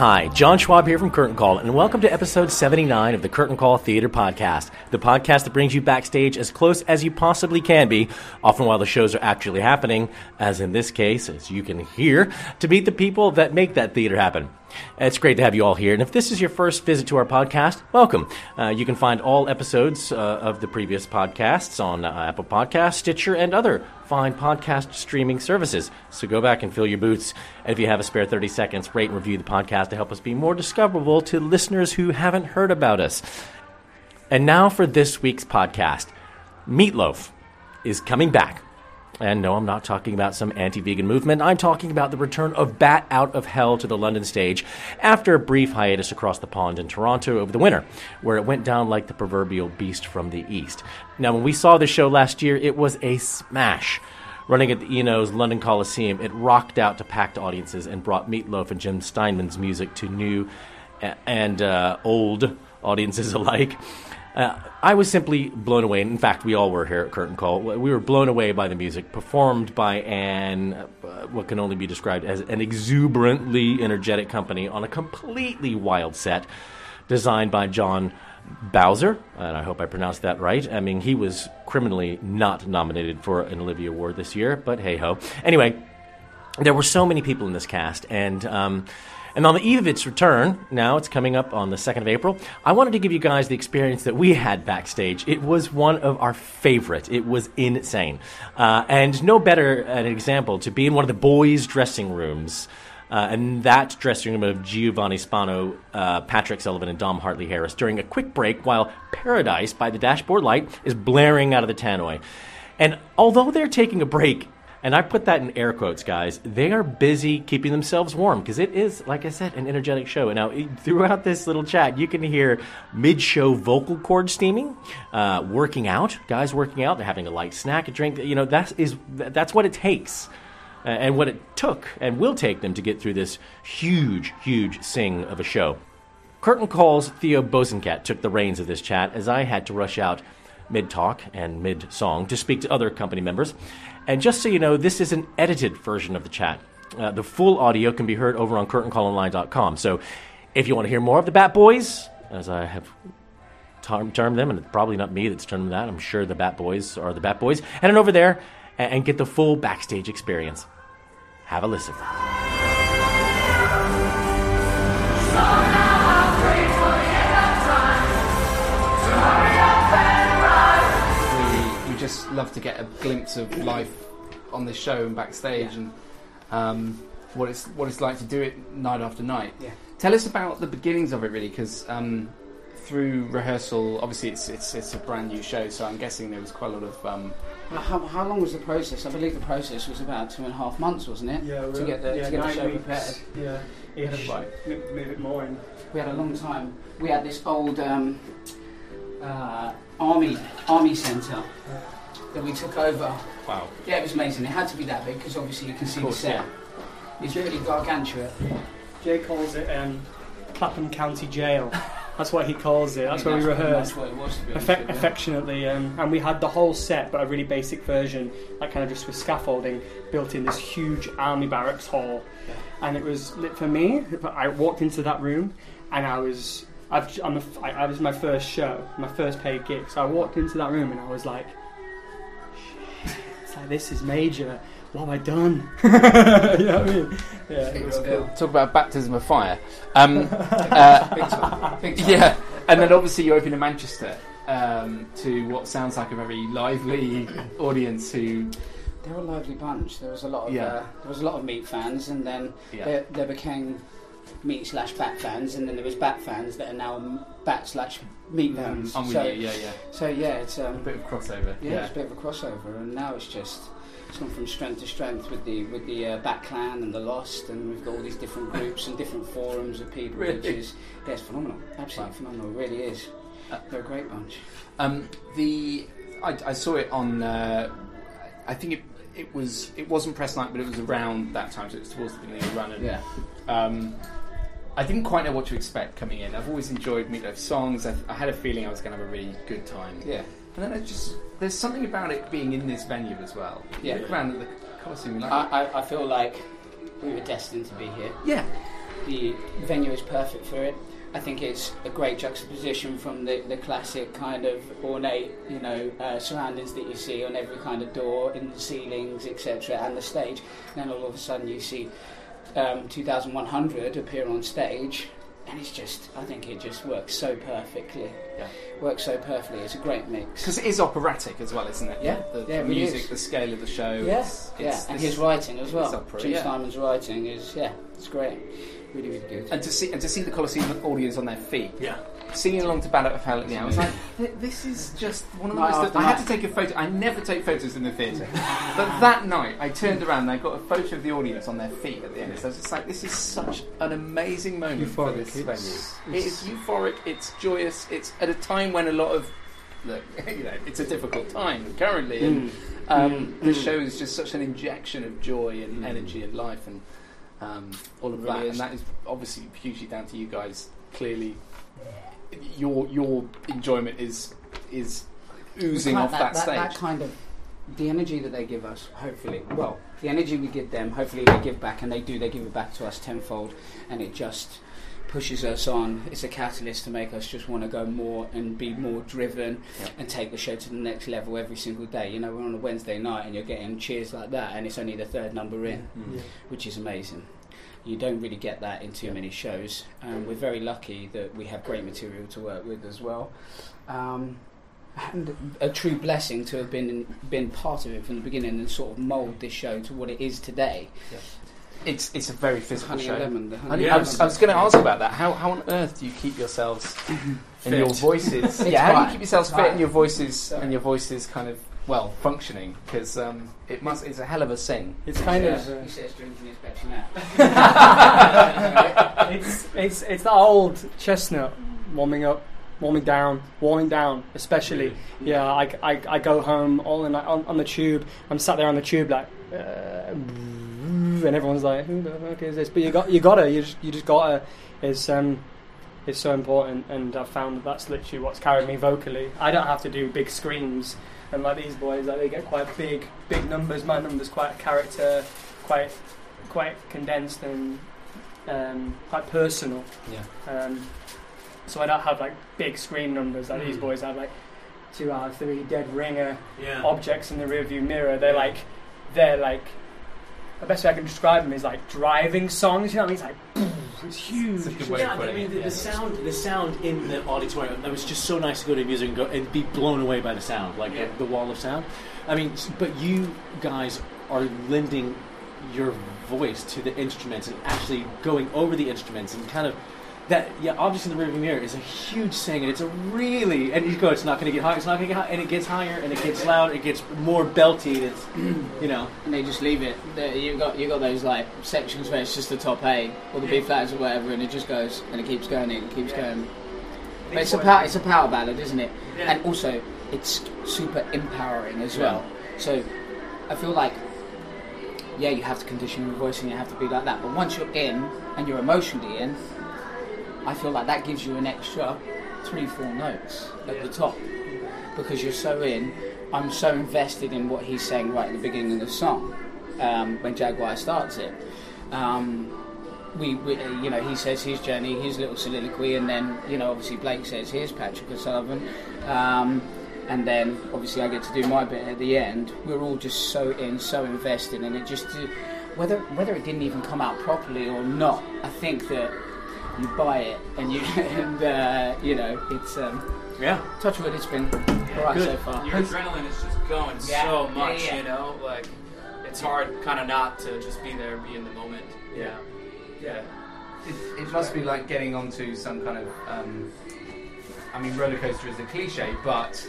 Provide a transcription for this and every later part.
Hi, John Schwab here from Curtain Call, and welcome to episode 79 of the Curtain Call Theater Podcast, the podcast that brings you backstage as close as you possibly can be, often while the shows are actually happening, as in this case, as you can hear, to meet the people that make that theater happen. It's great to have you all here. And if this is your first visit to our podcast, welcome. Uh, you can find all episodes uh, of the previous podcasts on uh, Apple Podcasts, Stitcher, and other fine podcast streaming services. So go back and fill your boots. And if you have a spare 30 seconds, rate and review the podcast to help us be more discoverable to listeners who haven't heard about us. And now for this week's podcast Meatloaf is coming back. And no, I'm not talking about some anti vegan movement. I'm talking about the return of Bat Out of Hell to the London stage after a brief hiatus across the pond in Toronto over the winter, where it went down like the proverbial beast from the east. Now, when we saw the show last year, it was a smash. Running at the ENO's London Coliseum, it rocked out to packed audiences and brought Meatloaf and Jim Steinman's music to new and uh, old audiences alike. Uh, I was simply blown away. In fact, we all were here at Curtain Call. We were blown away by the music performed by an uh, what can only be described as an exuberantly energetic company on a completely wild set, designed by Jon Bausor, and I hope I pronounced that right. I mean, he was criminally not nominated for an Olivier Award this year, but hey ho. Anyway, there were so many people in this cast, and. Um, and on the eve of its return, now it's coming up on the 2nd of April, I wanted to give you guys the experience that we had backstage. It was one of our favorite. It was insane. Uh, and no better an example to be in one of the boys' dressing rooms. Uh, and that dressing room of Giovanni Spano, uh, Patrick Sullivan, and Dom Hartley Harris during a quick break while Paradise by the dashboard light is blaring out of the tannoy. And although they're taking a break, and I put that in air quotes, guys. They are busy keeping themselves warm because it is, like I said, an energetic show. And now, throughout this little chat, you can hear mid show vocal cord steaming, uh, working out, guys working out. They're having a light snack, a drink. You know, that is, that's what it takes. Uh, and what it took and will take them to get through this huge, huge sing of a show. Curtain Call's Theo Bosanquet took the reins of this chat as I had to rush out mid talk and mid song to speak to other company members. And just so you know, this is an edited version of the chat. Uh, the full audio can be heard over on curtaincallonline.com. So if you want to hear more of the Bat Boys, as I have termed them, and it's probably not me that's termed them that, I'm sure the Bat Boys are the Bat Boys, head on over there and, and get the full backstage experience. Have a listen. Love to get a glimpse of life on this show and backstage and um, what it's what it's like to do it night after night. Yeah. Tell us about the beginnings of it, really, because um, through rehearsal, obviously it's, it's it's a brand new show, so I'm guessing there was quite a lot of. Um, how, how long was the process? I believe the process was about two and a half months, wasn't it? Yeah, to get the yeah, to get the show weeks. prepared. Yeah, he had to Right. move move more in. We had a long time. We had this old um, uh, army army centre that we took over. wow. Yeah, it was amazing. It had to be that big because obviously you can see course, the set. It's really gargantuan. Jay calls it um, Clapham County Jail. That's what he calls it. That's I where mean, we pretty rehearsed. much what it was, to be honest with you. affectionately, um, and we had the whole set, but a really basic version, like kind of just with scaffolding, built in this huge army barracks hall. Yeah. And it was lit for me. I walked into that room, and I was, I've, I'm a, I, I was my first show, my first paid gig. So I walked into that room, and I was like, "Shit, it's like this is major. What have I done? you know what I mean? Yeah, it was cool. Talk about baptism of fire. Um, uh, Big time. Big time. yeah, and then obviously you open in Manchester um, to what sounds like a very lively audience who. They were a lively bunch. There was a lot of Yeah. uh, there was a lot of meat fans, and then Yeah. there, there became meat slash bat fans, and then there was bat fans that are now bat slash meat fans. I'm with so, you, yeah, yeah. so yeah, it's A um, bit of crossover. yeah, it's a bit of a crossover, and now it's just it's gone from strength to strength with the with the uh, Bat Clan and the Lost, and we've got all these different groups and different forums of people, which is yeah, it's phenomenal, absolutely Wow. phenomenal. It really is. Uh, They're a great bunch. Um, the I, I saw it on. Uh, I think it, it was it wasn't press night, but it was around that time, so it was towards the beginning of the run. And, Yeah. um, I didn't quite know what to expect coming in. I've always enjoyed Meatloaf's songs. I, I had a feeling I was going to have a really good time. Yeah. And then I just there's something about it being in this venue as well. You Yeah. look around at the Coliseum, like, I, I, I feel like we were destined to be here. yeah, The venue is perfect for it. I think it's a great juxtaposition from the, the classic kind of ornate, you know, uh, surroundings that you see on every kind of door, in the ceilings, etc., and the stage. And then all of a sudden you see um, 2100 appear on stage, and it's just, I think it just works so perfectly. Yeah. Works so perfectly. It's a great mix. because it is operatic as well, isn't it? Yeah. the, Yeah, the it music, is. the scale of the show. Yeah, it's, yeah, and his writing as well. it's opera, Jim yeah. Steinman's writing is, yeah, it's great. Really, really good. and to see and to see the Coliseum audience on their feet, Yeah. singing along to Bat Out of Hell, I was like, "Th- this is just one of the most. I had to take a photo. I never take photos in the theatre, but that night I turned around and I got a photo of the audience on their feet at the end. So I was just like, this is such an amazing moment for Euphoric. this It's- venue. It is euphoric. It's joyous. It's at a time when a lot of look, you know, it's a difficult time currently, and um, the show is just such an injection of joy and energy and life and um, all of It that, and that is obviously hugely down to you guys. Clearly, your your enjoyment is is oozing That- off that, that, stage. That kind of the energy that they give us, hopefully, well, the energy we give them, hopefully they give back, and they do. They give it back to us tenfold, and it just pushes us on. It's a catalyst to make us just want to go more and be more driven Yeah. and take the show to the next level every single day. You know, we're on a Wednesday night and you're getting cheers like that, and it's only the third number in, Mm. which is amazing. You don't really get that in too many shows. Um, we're very lucky that we have great material to work with as well. Um, and a true blessing to have been been part of it from the beginning and sort of mould this show to what it is today. It's it's a very physical Honey show. lemon, the honey Honey, and I was. I was going to ask about that. How, how on earth do you keep yourselves and your voices? Yeah, how do you keep yourselves It's fit fine. and your voices Sorry. and your voices kind of well functioning? Because um, it must it's a hell of a sing. It's kind Yeah, of uh, he says drinking his Pepsi now. it's it's it's the old chestnut warming up, warming down, warming down. Especially, yeah. I, I, I go home all in like, on, on the tube. I'm sat there on the tube like, uh, and everyone's like, who the fuck is this? But you got you gotta you just you just gotta. It's um. It's so important, and I've found that that's literally what's carried me vocally. I don't have to do big screams, and like these boys, like they get quite big, big numbers. My numbers quite a character, quite, quite condensed and um, quite personal. Yeah. Um, so I don't have like big screen numbers like these Mm. boys have like two out of three dead ringer Yeah. objects in the rearview mirror. They're like they're like the best way I can describe them is like driving songs. You know what I mean? It's like it's huge. It's a good way Yeah, of I mean, it. the, yeah. sound, the sound in the auditorium. It was just so nice to go to a music and go and be blown away by the sound, like Yeah. the, the wall of sound. I mean, but you guys are lending your voice to the instruments and actually going over the instruments and kind of that. Yeah, objects in the rearview mirror is a huge thing, and it's a really and you go, it's not going to get high, it's not going to get high, and it gets higher and it gets loud, it gets more belty. It's you know, and they just leave it. You got you got those like sections where it's just the top A or the B flats or whatever, and it just goes and it keeps going and it keeps going. But it's a power, it's a power ballad, isn't it? And also it's super empowering as well. So I feel like yeah, you have to condition your voice and you have to be like that. But once you're in and you're emotionally in, I feel like that gives you an extra three, four notes at the top because you're so in. I'm so invested in what he's saying right at the beginning of the song um, when Jagwire starts it. Um, we, we, you know, he says his journey, his little soliloquy, and then, you know, obviously Blake says here's Patrick O'Sullivan, um, and then obviously I get to do my bit at the end. We're all just so in, so invested, and it just whether whether it didn't even come out properly or not, I think that you buy it, and you and uh, you know, it's um, yeah. touch wood, it's been alright Good. so far. Your adrenaline is just going Yeah, so much, yeah. you know. Like it's hard, kind of, not to just be there, be in the moment. Yeah, yeah. It, it must be like getting onto some kind of. Um, I mean, roller coaster is a cliche, but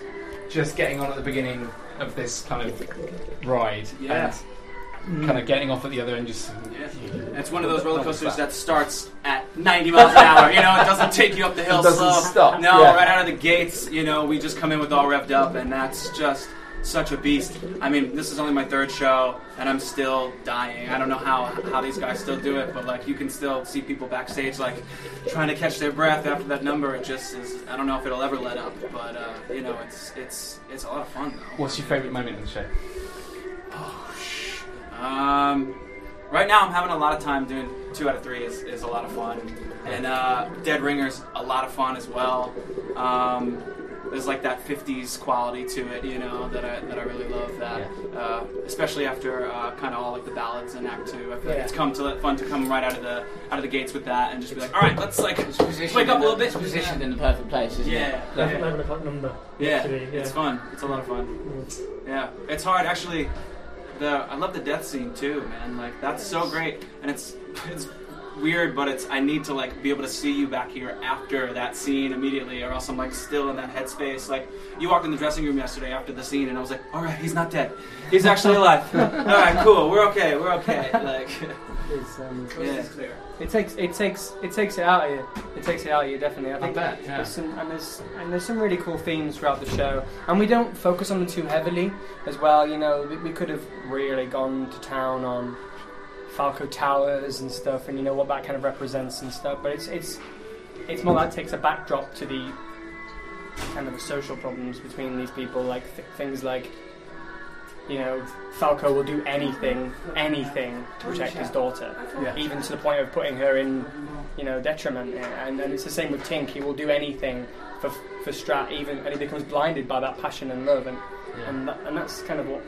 just getting on at the beginning of this kind of ride Yeah. and kind of getting off at the other end, just. Yeah. It's one of those roller coasters that starts at 90 miles an hour. You know, it doesn't take you up the hill It doesn't slow. stop, No, yeah. right out of the gates. You know, we just come in with all revved up, and that's just such a beast. I mean, this is only my third show, and I'm still dying. I don't know how how these guys still do it, but like you can still see people backstage like trying to catch their breath after that number. It just is. I don't know if it'll ever let up, but uh, you know, it's it's it's a lot of fun though. What's your favourite moment in the show? Um, right now, I'm having a lot of time doing two out of three is, is a lot of fun, and uh, Dead Ringers a lot of fun as well. Um, there's like that '50s quality to it, you know, that I that I really love. That, uh, especially after uh, kind of all like the ballads in Act Two, I feel like it's come to fun to come right out of the out of the gates with that and just be like, all right, let's like wake up a little bit. It's positioned in the perfect place, isn't Yeah, it? yeah. Eleven o'clock number. Yeah, yeah. it's fun. It's a lot of fun. Yeah, it's hard actually. The I love the death scene too, man. Like that's so great, and it's it's weird, but it's I need to like be able to see you back here after that scene immediately, or else I'm like still in that headspace. Like you walked in the dressing room yesterday after the scene, and I was like, all right, he's not dead. He's actually alive. all right, cool. We're okay. We're okay. Like It's, um, yeah. It takes it takes it takes it out of you. It takes it out of you definitely. I think bet, yeah. there's some and there's and there's some really cool themes throughout the show, and we don't focus on them too heavily as well. You know, we, we could have really gone to town on Falco Towers and stuff, and you know what that kind of represents and stuff. But it's it's it's more that takes a backdrop to the kind of the social problems between these people, like th- things like you know, Falco will do anything, anything to protect his daughter, even to the point of putting her in, you know, detriment. And, then it's the same with Tink. He will do anything for for Strat, even, and he becomes blinded by that passion and love, and and that, and that's kind of what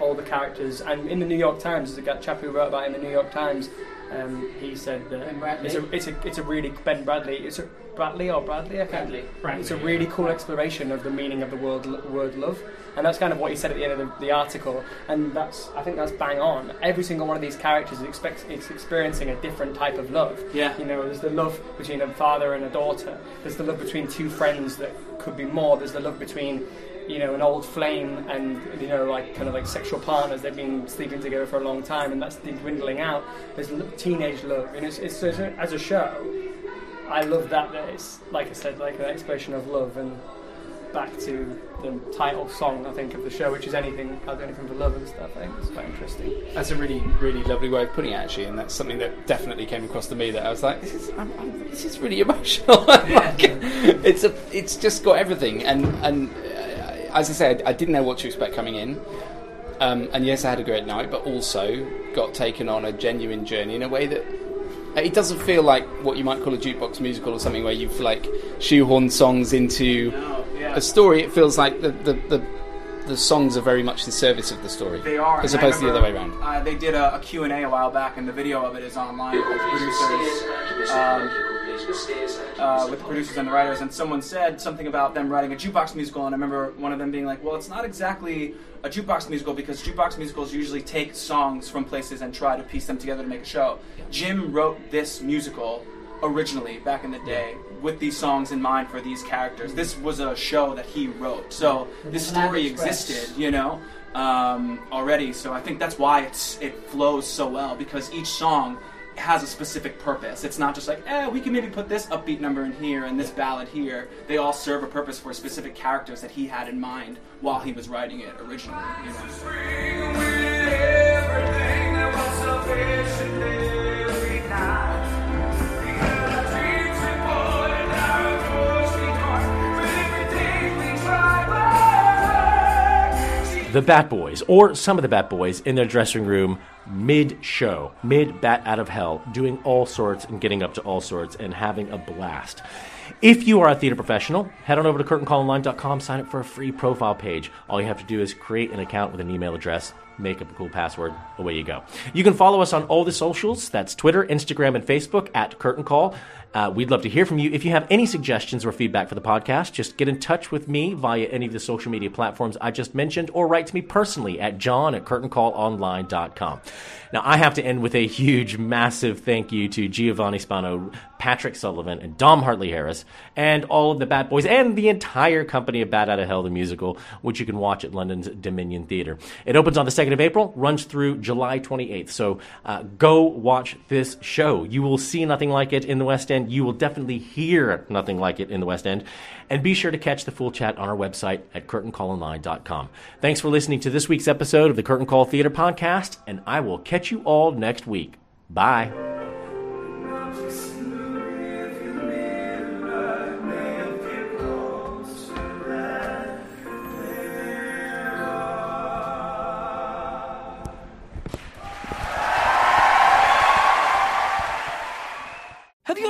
all the characters. And in the New York Times, there's a chap who wrote about it in the New York Times. Um, he said that Ben it's a it's a it's a really Ben Bradley. It's a Bradley or Bradley. I can't- Bradley. it's a really cool exploration of the meaning of the word word love, and that's kind of what he said at the end of the, the article. And that's I think that's bang on. Every single one of these characters is, expect, is experiencing a different type of love. Yeah. You know, there's the love between a father and a daughter. There's the love between two friends that could be more. There's the love between you know, an old flame and, you know, like kind of like sexual partners. They've been sleeping together for a long time and that's dwindling out. There's lo- teenage love. And it's, it's, it's as a show, I love that, that it's, like I said, like an expression of love and back to the title song, I think, of the show, which is anything, I'll do anything for love and stuff. I think it's quite interesting. That's a really, really lovely way of putting it, actually, and that's something that definitely came across to me. That I was like, "This is, I'm, I'm, this is really emotional." Like, it's a, it's just got everything, and and as I said, I didn't know what to expect coming in. Um, and yes, I had a great night, but also got taken on a genuine journey in a way that it doesn't feel like what you might call a jukebox musical or something where you've like shoehorned songs into No, yeah. a story. It feels like the the, the the songs are very much the service of the story. They are. as and I opposed to the other way around. Uh, they did a, a Q&A a while back, and the video of it is online the producers, um, uh, with the producers and the writers. And someone said something about them writing a jukebox musical, and I remember one of them being like, "Well, it's not exactly a jukebox musical because jukebox musicals usually take songs from places and try to piece them together to make a show." Jim wrote this musical originally back in the day with these songs in mind for these characters. This was a show that he wrote, so this story existed, you know, um, already. So I think that's why it's it flows so well because each song has a specific purpose. It's not just like, eh, we can maybe put this upbeat number in here and this ballad here. They all serve a purpose for specific characters that he had in mind while he was writing it originally. You know? the Bat Boys, or some of the Bat Boys, in their dressing room mid show, mid Bat Out of Hell, doing all sorts and getting up to all sorts and having a blast. If you are a theater professional, head on over to curtaincallonline.com, sign up for a free profile page. All you have to do is create an account with an email address, make up a cool password, away you go. You can follow us on all the socials that's Twitter, Instagram, and Facebook at Curtain Call. Uh, we'd love to hear from you. If you have any suggestions or feedback for the podcast, just get in touch with me via any of the social media platforms I just mentioned or write to me personally at john at curtaincallonline.com. Now, I have to end with a huge, massive thank you to Giovanni Spano, Patrick Sullivan and Dom Hartley Harris, and all of the Bat Boys and the entire company of Bat Out of Hell, the musical, which you can watch at London's Dominion Theatre. It opens on the 2nd of April, runs through July 28th. So uh, go watch this show. You will see nothing like it in the West End. You will definitely hear nothing like it in the West End. And be sure to catch the full chat on our website at curtaincallonline.com. Thanks for listening to this week's episode of the Curtain Call Theater Podcast, and I will catch you all next week. Bye.